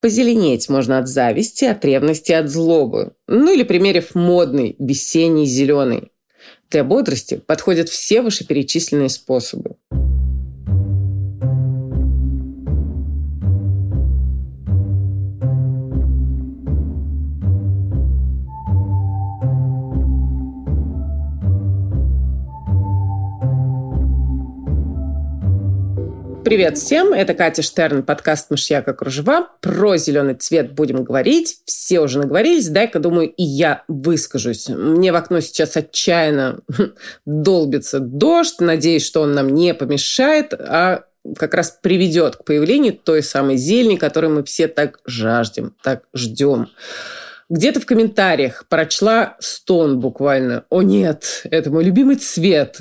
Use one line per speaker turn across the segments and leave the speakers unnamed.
Позеленеть можно от зависти, от ревности, от злобы. Ну или примерив модный весенний зеленый. Для бодрости подходят все вышеперечисленные способы. Привет всем, это Катя Штерн, подкаст «Мышьяка кружева». Про зеленый цвет будем говорить. Все уже наговорились, дай-ка, думаю, и я выскажусь. Мне в окно сейчас отчаянно долбится дождь. Надеюсь, что он нам не помешает, а как раз приведет к появлению той самой зелени, которой мы все так жаждем, так ждем. Где-то в комментариях прочла стон буквально. О нет, это мой любимый цвет.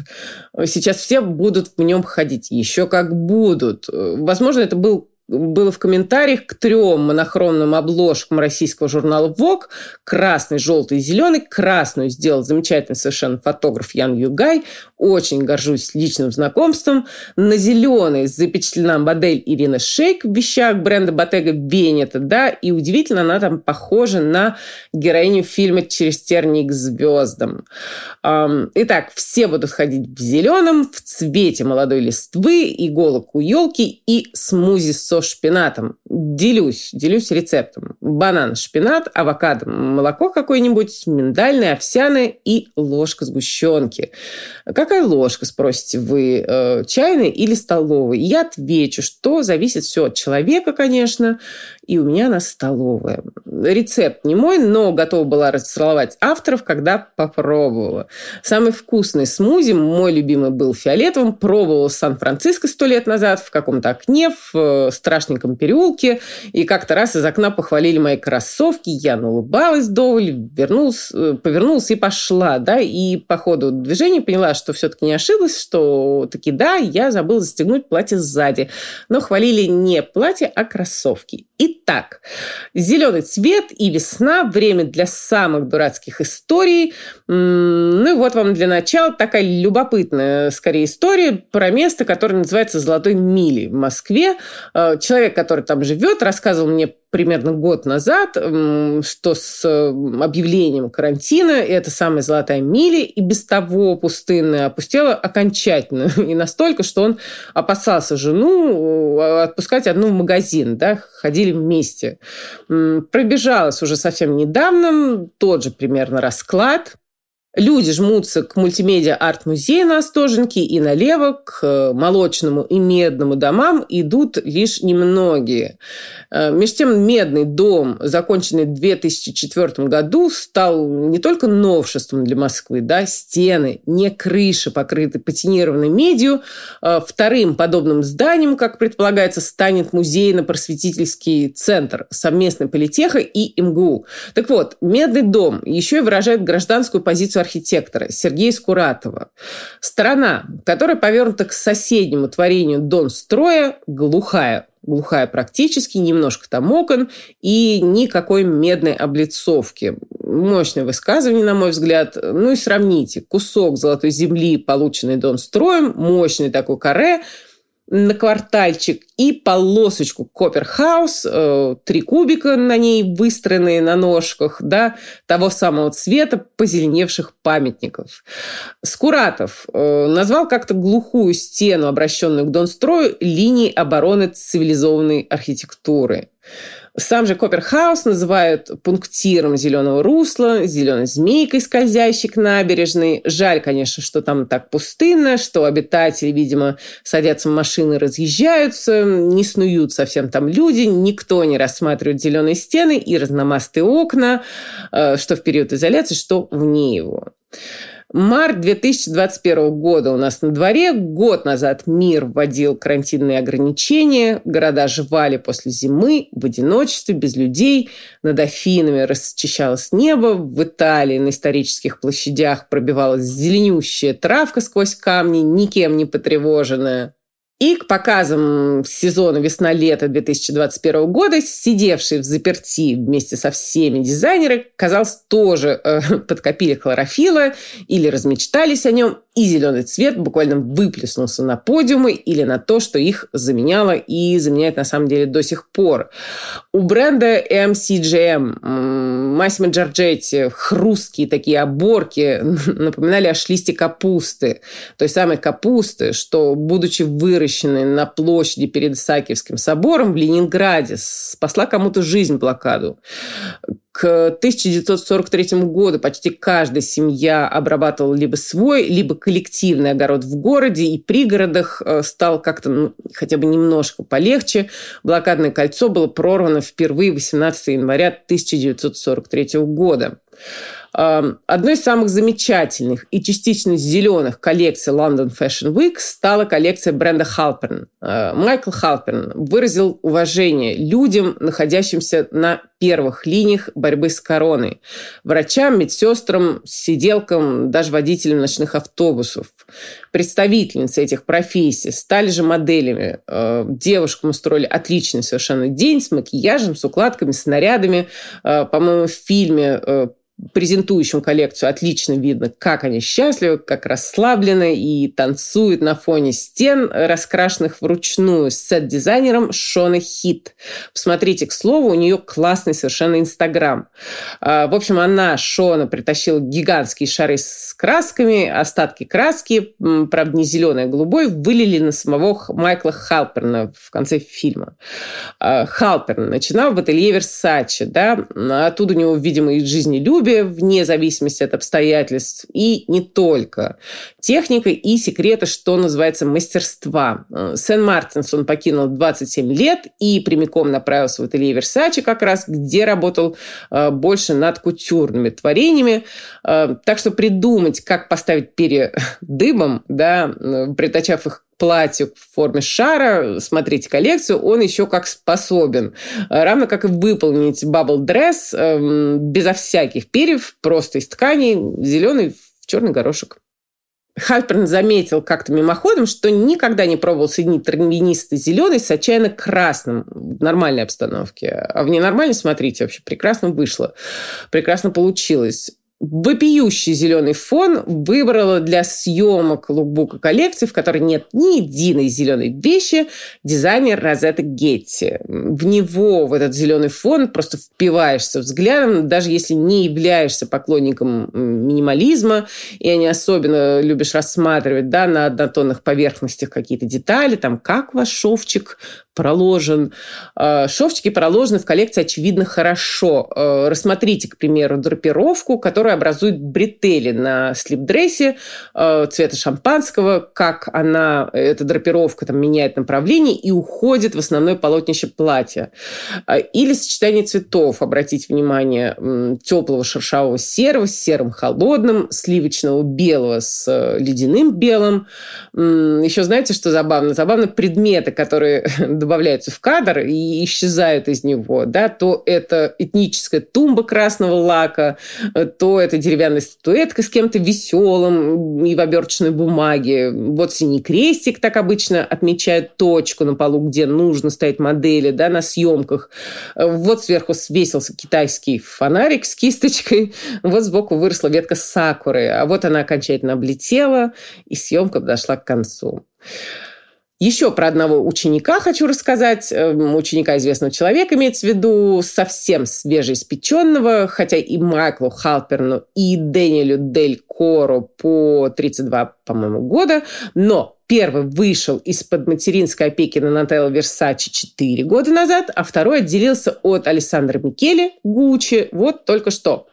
Сейчас все будут в нем ходить. Еще как будут. Возможно, это был было в комментариях к трем монохромным обложкам российского журнала Vogue. Красный, желтый и зеленый. Красную сделал замечательный совершенно фотограф Ян Югай. Очень горжусь личным знакомством. На зеленый запечатлена модель Ирина Шейк в вещах бренда Bottega Veneta. Да, и удивительно, она там похожа на героиню фильма «Через тернии к звездам». Итак, все будут ходить в зеленом, в цвете молодой листвы, иголок у елки и смузи с шпинатом. Делюсь, делюсь рецептом. Банан, шпинат, авокадо, молоко какое-нибудь, миндальное, овсяное и ложка сгущенки. Какая ложка, спросите вы, э, чайная или столовая? Я отвечу, что зависит все от человека, конечно, и у меня она столовая. Рецепт не мой, но готова была расцеловать авторов, когда попробовала. Самый вкусный смузи, мой любимый был фиолетовым, пробовала в Сан-Франциско сто лет назад в каком-то окне в э, страшненьком переулке, и как-то раз из окна похвалили мои кроссовки, я улыбалась доволь, вернулась, э, повернулась и пошла, да, и по ходу движения поняла, что все-таки не ошиблась, что таки да, я забыла застегнуть платье сзади, но хвалили не платье, а кроссовки. Итак, зеленый цвет и весна – время для самых дурацких историй. Ну и вот вам для начала такая любопытная, скорее, история про место, которое называется «Золотой мили» в Москве. Э, человек, который там живет, рассказывал мне примерно год назад, что с объявлением карантина эта самая золотая миля и без того пустынная опустела окончательно. И настолько, что он опасался жену отпускать одну в магазин. Да, ходили вместе. Пробежалась уже совсем недавно, тот же примерно расклад. Люди жмутся к мультимедиа-арт-музею на Остоженке и налево к э, молочному и медному домам идут лишь немногие. Э, между тем, медный дом, законченный в 2004 году, стал не только новшеством для Москвы, да, стены, не крыши, покрыты патинированной медью. Э, вторым подобным зданием, как предполагается, станет музейно-просветительский центр совместной политеха и МГУ. Так вот, медный дом еще и выражает гражданскую позицию архитектора Сергея Скуратова. Страна, которая повернута к соседнему творению Донстроя, глухая глухая практически, немножко там окон и никакой медной облицовки. Мощное высказывание, на мой взгляд. Ну и сравните. Кусок золотой земли, полученный Донстроем, мощный такой каре – на квартальчик и полосочку Копперхаус, э, три кубика на ней выстроенные на ножках, да, того самого цвета позеленевших памятников. Скуратов э, назвал как-то глухую стену, обращенную к Донстрою, линией обороны цивилизованной архитектуры. Сам же Копперхаус называют пунктиром зеленого русла, зеленой змейкой, скользящей к набережной. Жаль, конечно, что там так пустынно, что обитатели, видимо, садятся в машины, разъезжаются, не снуют совсем там люди, никто не рассматривает зеленые стены и разномастые окна, э, что в период изоляции, что вне его. Март 2021 года у нас на дворе. Год назад мир вводил карантинные ограничения. Города жевали после зимы в одиночестве, без людей. Над Афинами расчищалось небо. В Италии на исторических площадях пробивалась зеленющая травка сквозь камни, никем не потревоженная. И к показам сезона весна-лето 2021 года сидевшие в заперти вместе со всеми дизайнеры, казалось, тоже э, подкопили хлорофила или размечтались о нем, и зеленый цвет буквально выплеснулся на подиумы или на то, что их заменяло и заменяет на самом деле до сих пор. У бренда MCGM, Массимо Джорджетти, хрусткие такие оборки напоминали о шлисте капусты. Той самой капусты, что, будучи выращенной на площади перед Исаакиевским собором в Ленинграде, спасла кому-то жизнь блокаду. К 1943 году почти каждая семья обрабатывала либо свой, либо коллективный огород в городе, и пригородах э, стал как-то ну, хотя бы немножко полегче. Блокадное кольцо было прорвано впервые 18 января 1943 года. Одной из самых замечательных и частично зеленых коллекций London Fashion Week стала коллекция бренда Halpern. Э, Майкл Халперн выразил уважение людям, находящимся на первых линиях борьбы с короной. Врачам, медсестрам, сиделкам, даже водителям ночных автобусов. Представительницы этих профессий стали же моделями. Э, девушкам устроили отличный совершенно день с макияжем, с укладками, с нарядами. Э, по-моему, в фильме презентующим коллекцию отлично видно, как они счастливы, как расслаблены и танцуют на фоне стен, раскрашенных вручную с сет-дизайнером Шона Хит. Посмотрите, к слову, у нее классный совершенно Инстаграм. А, в общем, она, Шона, притащила гигантские шары с красками, остатки краски, правда, не зеленый, а голубой, вылили на самого Майкла Халперна в конце фильма. А, Халперн начинал в ателье Версаче, да, оттуда у него, видимо, и жизнелюбие, хобби вне зависимости от обстоятельств. И не только. Техника и секреты, что называется, мастерства. Э, Сен-Мартинс он покинул 27 лет и прямиком направился в ателье Версачи как раз, где работал э, больше над кутюрными творениями. Э, так что придумать, как поставить перья дыбом, да, притачав их платье в форме шара, смотрите коллекцию, он еще как способен. Равно как и выполнить бабл дресс эм, безо всяких перьев, просто из ткани, зеленый в черный горошек. Хальперн заметил как-то мимоходом, что никогда не пробовал соединить травянистый зеленый с отчаянно красным в нормальной обстановке. А в ненормальной, смотрите, вообще прекрасно вышло. Прекрасно получилось вопиющий зеленый фон выбрала для съемок лукбука коллекции, в которой нет ни единой зеленой вещи, дизайнер Розетта Гетти. В него, в этот зеленый фон, просто впиваешься взглядом, даже если не являешься поклонником минимализма и не особенно любишь рассматривать да, на однотонных поверхностях какие-то детали, там, как ваш шовчик проложен. А, шовчики проложены в коллекции, очевидно, хорошо. А, рассмотрите, к примеру, драпировку, которая образует бретели на слип-дрессе а, цвета шампанского, как она, эта драпировка там меняет направление и уходит в основное полотнище платья. Или сочетание цветов. Обратите внимание, теплого шершавого серого с серым холодным, сливочного белого с э, ледяным белым. Еще знаете, что забавно? Забавно предметы, которые добавляются в кадр и исчезают из него, да, то это этническая тумба красного лака, то это деревянная статуэтка с кем-то веселым и в оберточной бумаге. Вот синий крестик так обычно отмечают точку на полу, где нужно стоять модели, да, на съемках. Вот сверху свесился китайский фонарик с кисточкой, вот сбоку выросла ветка сакуры, а вот она окончательно облетела, и съемка подошла к концу. Еще про одного ученика хочу рассказать. Эм, ученика известного человека имеется в виду совсем свежеиспеченного, хотя и Майклу Халперну, и Дэниелю Дель Коро по 32, по-моему, года. Но Первый вышел из-под материнской опеки на Нателло Версачи 4 года назад, а второй отделился от Александра Микеле, Гуччи, вот только что.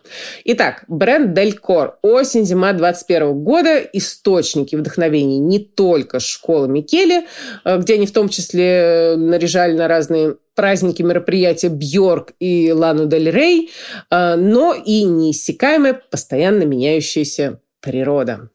Итак, бренд Делькор. Осень-зима 21 года. Источники вдохновений не только школа Микеле, э, где они в том числе наряжали на разные праздники, мероприятия Бьорк и Лану Дель Рей, э, но и неиссякаемая, постоянно меняющаяся природа.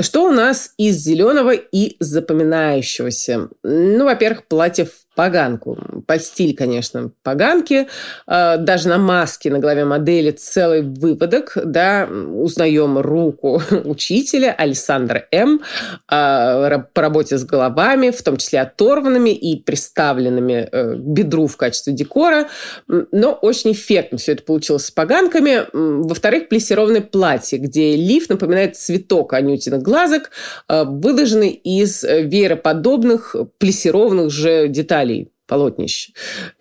Что у нас из зеленого и запоминающегося? Ну, во-первых, платье в поганку. Под стиль, конечно, поганки. А, даже на маске на голове модели целый выводок. Да, узнаем руку учителя Александра М. А, по работе с головами, в том числе оторванными и приставленными э, к бедру в качестве декора. Но очень эффектно все это получилось с поганками. Во-вторых, плессированное платье, где лиф напоминает цветок анютиных глазок, э, выложенный из веероподобных плессированных же деталей деталей полотнище.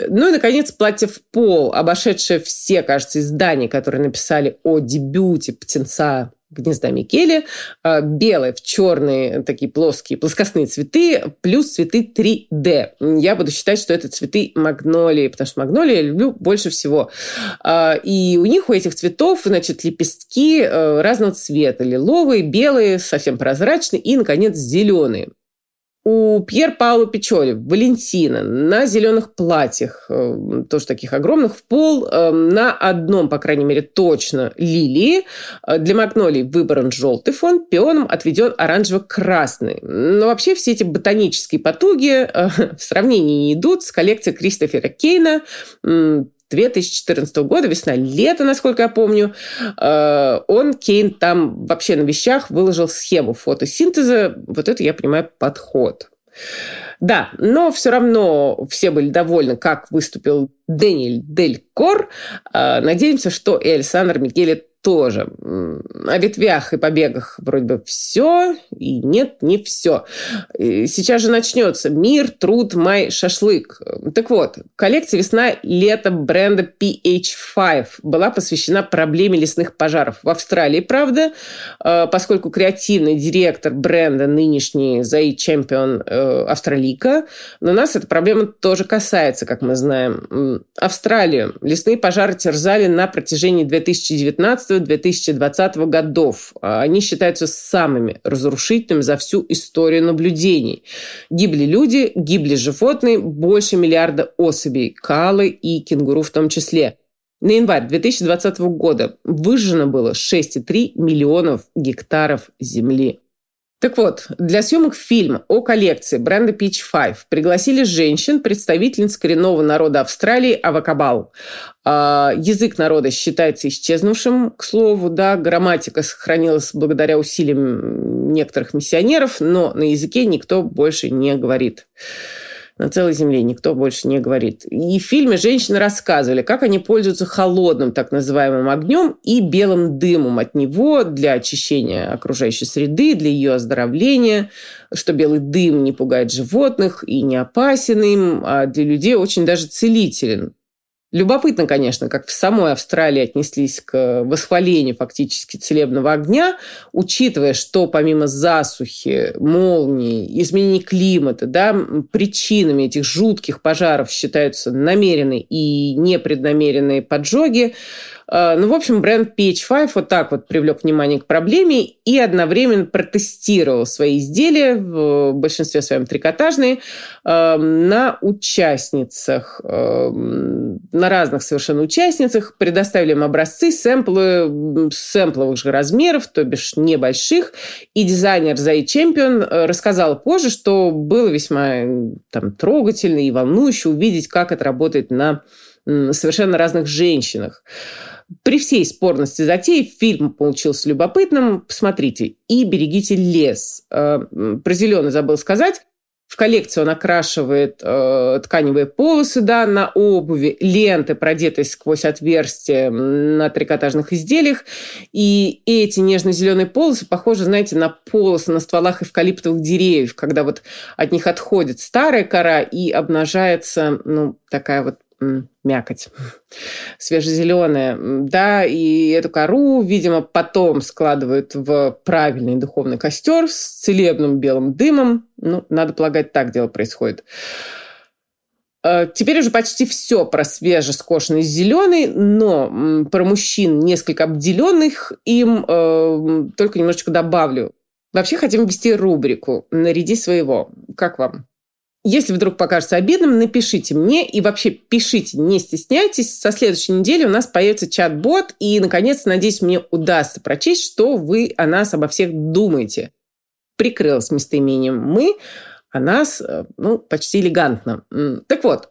Ну и, наконец, платье в пол, обошедшее все, кажется, издания, которые написали о дебюте птенца гнезда Микеле. А, белые в черные такие плоские, плоскостные цветы, плюс цветы 3D. Я буду считать, что это цветы магнолии, потому что магнолии я люблю больше всего. А, и у них, у этих цветов, значит, лепестки э, разного цвета. Лиловые, белые, совсем прозрачные и, наконец, зеленые у Пьер Паула Пичоли, Валентина, на зеленых платьях, э, тоже таких огромных, в пол, э, на одном, по крайней мере, точно лилии. Э, для магнолий выбран желтый фон, пионом отведен оранжево-красный. Но вообще все эти ботанические потуги в сравнении не идут с коллекцией Кристофера Кейна 2014 года, весна-лето, насколько я помню, э, он, Кейн, там вообще на вещах выложил схему фотосинтеза. Вот это, я понимаю, подход. Да, но все равно все были довольны, как выступил Дэниэль Дель Кор. Э, надеемся, что и Александр Микеле тоже. О ветвях и побегах вроде бы все, и нет, не все. Сейчас же начнется мир, труд, май, шашлык. Так вот, коллекция весна-лето бренда PH5 была посвящена проблеме лесных пожаров в Австралии, правда, э, поскольку креативный директор бренда, нынешний ЗАИ чемпион э, Австралийка, но нас эта проблема тоже касается, как мы знаем. Австралию лесные пожары терзали на протяжении 2019 2020 годов. Они считаются самыми разрушительными за всю историю наблюдений. Гибли люди, гибли животные, больше миллиарда особей, калы и кенгуру в том числе. На январь 2020 года выжжено было 6,3 миллионов гектаров земли. Так вот, для съемок фильма о коллекции бренда Peach Five пригласили женщин, представительниц коренного народа Австралии Авакабал. А, язык народа считается исчезнувшим, к слову, да, грамматика сохранилась благодаря усилиям некоторых миссионеров, но на языке никто больше не говорит на целой земле никто больше не говорит. И в фильме женщины рассказывали, как они пользуются холодным так называемым огнем и белым дымом от него для очищения окружающей среды, для ее оздоровления, что белый дым не пугает животных и не опасен им, а для людей очень даже целителен. Любопытно, конечно, как в самой Австралии отнеслись к восхвалению фактически целебного огня, учитывая, что помимо засухи, молний, изменений климата, да, причинами этих жутких пожаров считаются намеренные и непреднамеренные поджоги, Э, ну, в общем, бренд PH5 вот так вот привлек внимание к проблеме и одновременно протестировал свои изделия, в большинстве своем трикотажные, эм, на участницах, эм, на разных совершенно участницах. Предоставили им образцы, сэмплы сэмпловых же размеров, то бишь небольших. И дизайнер Зай Чемпион э, рассказал позже, что было весьма там, трогательно и волнующе увидеть, как это работает на совершенно разных женщинах. При всей спорности затеи фильм получился любопытным. Посмотрите. И «Берегите лес». Э, про зеленый забыл сказать. В коллекцию он окрашивает э, тканевые полосы да, на обуви, ленты, продетые сквозь отверстия на трикотажных изделиях. И эти нежно-зеленые полосы похожи, знаете, на полосы на стволах эвкалиптовых деревьев, когда вот от них отходит старая кора и обнажается ну, такая вот мякоть свежезеленая. Да, и эту кору, видимо, потом складывают в правильный духовный костер с целебным белым дымом. Ну, надо полагать, так дело происходит. Э, теперь уже почти все про свежескошенный зеленый, но про мужчин, несколько обделенных им, э, только немножечко добавлю. Вообще хотим ввести рубрику «Наряди своего». Как вам? Если вдруг покажется обидным, напишите мне и вообще пишите, не стесняйтесь. Со следующей недели у нас появится чат-бот, и, наконец, надеюсь, мне удастся прочесть, что вы о нас обо всех думаете. Прикрылась местоимением «мы», а нас, э, ну, почти элегантно. Так вот,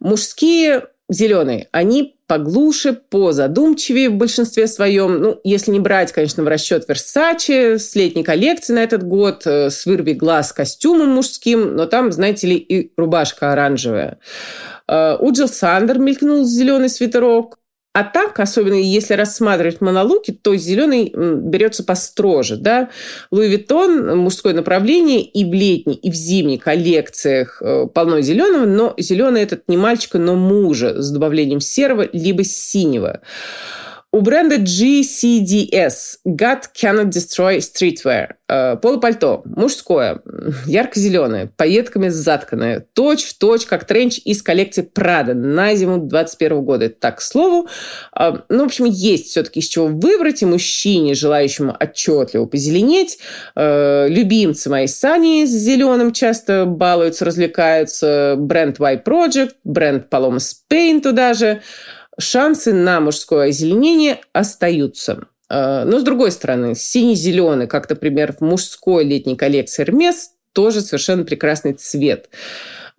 мужские зеленые, они поглуше, позадумчивее в большинстве своем. Ну, если не брать, конечно, в расчет Версачи с летней коллекции на этот год, э, с вырви глаз костюмом мужским, но там, знаете ли, и рубашка оранжевая. Э, у Джилл Сандер мелькнул зеленый свитерок, а так, особенно если рассматривать монолуки, то зеленый берется построже. Да? Louis Vuitton, мужское направление и в летней, и в зимней коллекциях э, полно зеленого, но зеленый этот не мальчика, но мужа с добавлением серого либо синего. У бренда GCDS God Cannot Destroy Streetwear. Э, полупальто мужское, ярко-зеленое, пайетками затканное, точь в точь, как тренч из коллекции Prada на зиму 21 года. Это так, к слову. Э, ну, в общем, есть все-таки из чего выбрать и мужчине, желающему отчетливо позеленеть. Э, любимцы мои Сани с зеленым часто балуются, развлекаются. Бренд Y Project, бренд Paloma Spain туда же шансы на мужское озеленение остаются. А, но с другой стороны, синий-зеленый, как, например, в мужской летней коллекции Hermes, тоже совершенно прекрасный цвет.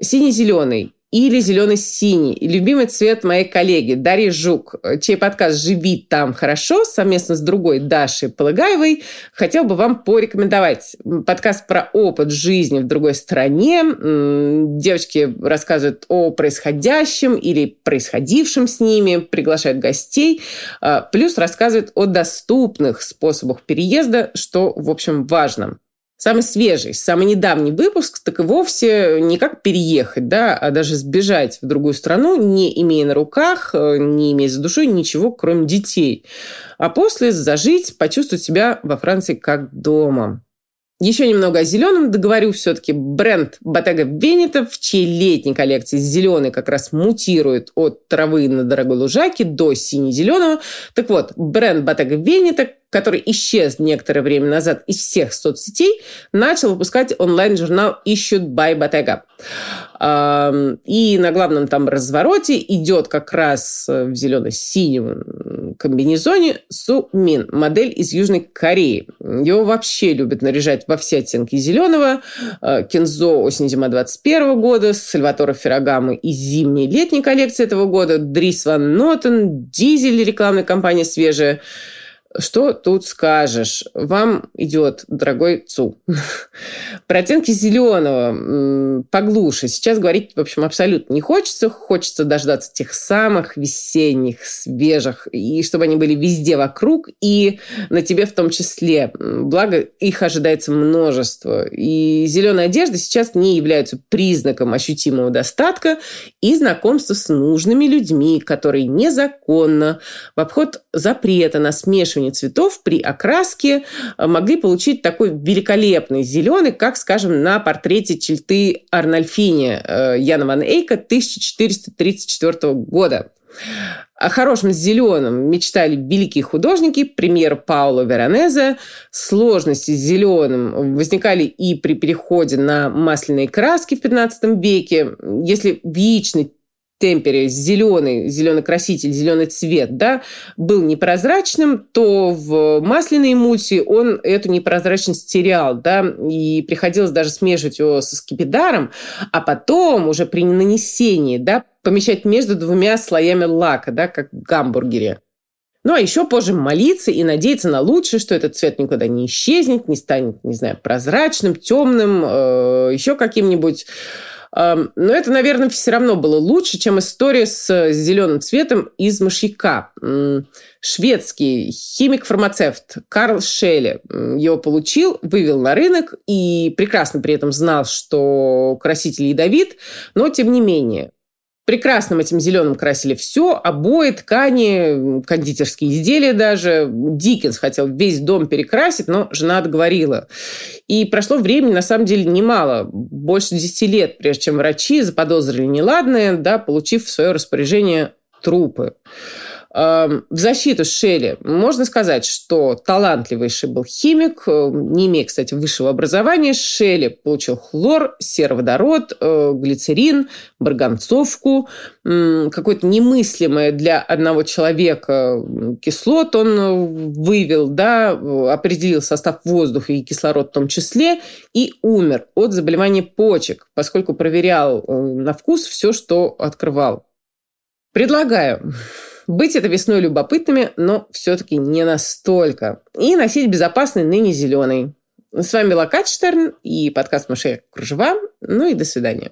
Синий-зеленый или зеленый-синий. Любимый цвет моей коллеги Дарьи Жук, чей подкаст «Живи там хорошо» совместно с другой Дашей Полыгаевой хотел бы вам порекомендовать. Подкаст про опыт жизни в другой стране. Девочки рассказывают о происходящем или происходившем с ними, приглашают гостей, а, плюс рассказывают о доступных способах переезда, что, в общем, важно самый свежий, самый недавний выпуск, так и вовсе не как переехать, да, а даже сбежать в другую страну, не имея на руках, э, не имея за душой ничего, кроме детей. А после зажить, почувствовать себя во Франции как дома. Еще немного о зеленом договорю. Все-таки бренд Bottega Veneta, в чьей летней коллекции зеленый как раз мутирует от травы на дорогой лужайке до сине-зеленого. Так вот, бренд Bottega Veneta, который исчез некоторое время назад из всех соцсетей, начал выпускать онлайн-журнал Issued by Bottega. И на главном там развороте идет как раз в зелено-синем комбинезоне Су Мин, модель из Южной Кореи. Его вообще любят наряжать во все оттенки зеленого. А, Кензо осень-зима 21 года, Сальватора Феррагамы и зимней летней коллекции этого года, Дрис Ван Нотен, Дизель, рекламная кампания свежая – что тут скажешь? Вам идет, дорогой ЦУ. Про оттенки зеленого поглуше. Сейчас говорить, в общем, абсолютно не хочется. Хочется дождаться тех самых весенних, свежих, и чтобы они были везде вокруг, и на тебе в том числе. Благо, их ожидается множество. И зеленая одежда сейчас не является признаком ощутимого достатка и знакомства с нужными людьми, которые незаконно в обход запрета на смешивание смешивании цветов при окраске э, могли получить такой великолепный зеленый, как, скажем, на портрете Чельты Арнольфини э, Яна Ван Эйка 1434 года. О хорошем зеленом мечтали великие художники, пример Пауло Веронезе. Сложности с зеленым возникали и при переходе на масляные краски в 15 веке. Если в яичный темпере зеленый, зеленый краситель, зеленый цвет, да, был непрозрачным, то в масляной эмульсии он эту непрозрачность терял, да, и приходилось даже смешивать его со скипидаром, а потом уже при нанесении, да, помещать между двумя слоями лака, да, как в гамбургере. Ну, а еще позже молиться и надеяться на лучшее, что этот цвет никуда не исчезнет, не станет, не знаю, прозрачным, темным, э, еще каким-нибудь но это, наверное, все равно было лучше, чем история с зеленым цветом из мышьяка. Шведский химик-фармацевт Карл Шелли его получил, вывел на рынок и прекрасно при этом знал, что краситель ядовит, но тем не менее Прекрасным этим зеленым красили все, обои, ткани, кондитерские изделия даже. Диккенс хотел весь дом перекрасить, но жена отговорила. И прошло времени, на самом деле, немало. Больше 10 лет, прежде чем врачи заподозрили неладное, да, получив в свое распоряжение трупы. В защиту Шелли можно сказать, что талантливейший был химик, э, не имея, кстати, высшего образования. Шелли получил хлор, сероводород, э, глицерин, марганцовку, какое-то немыслимое для одного человека кислот он вывел, да, определил состав воздуха и кислород в том числе, и умер от заболевания почек, поскольку проверял э, на вкус все, что открывал. Предлагаю быть это весной любопытными, но все-таки не настолько. И носить безопасный ныне зеленый. С вами была Катя Штерн и подкаст «Мышей кружева». Ну и до свидания.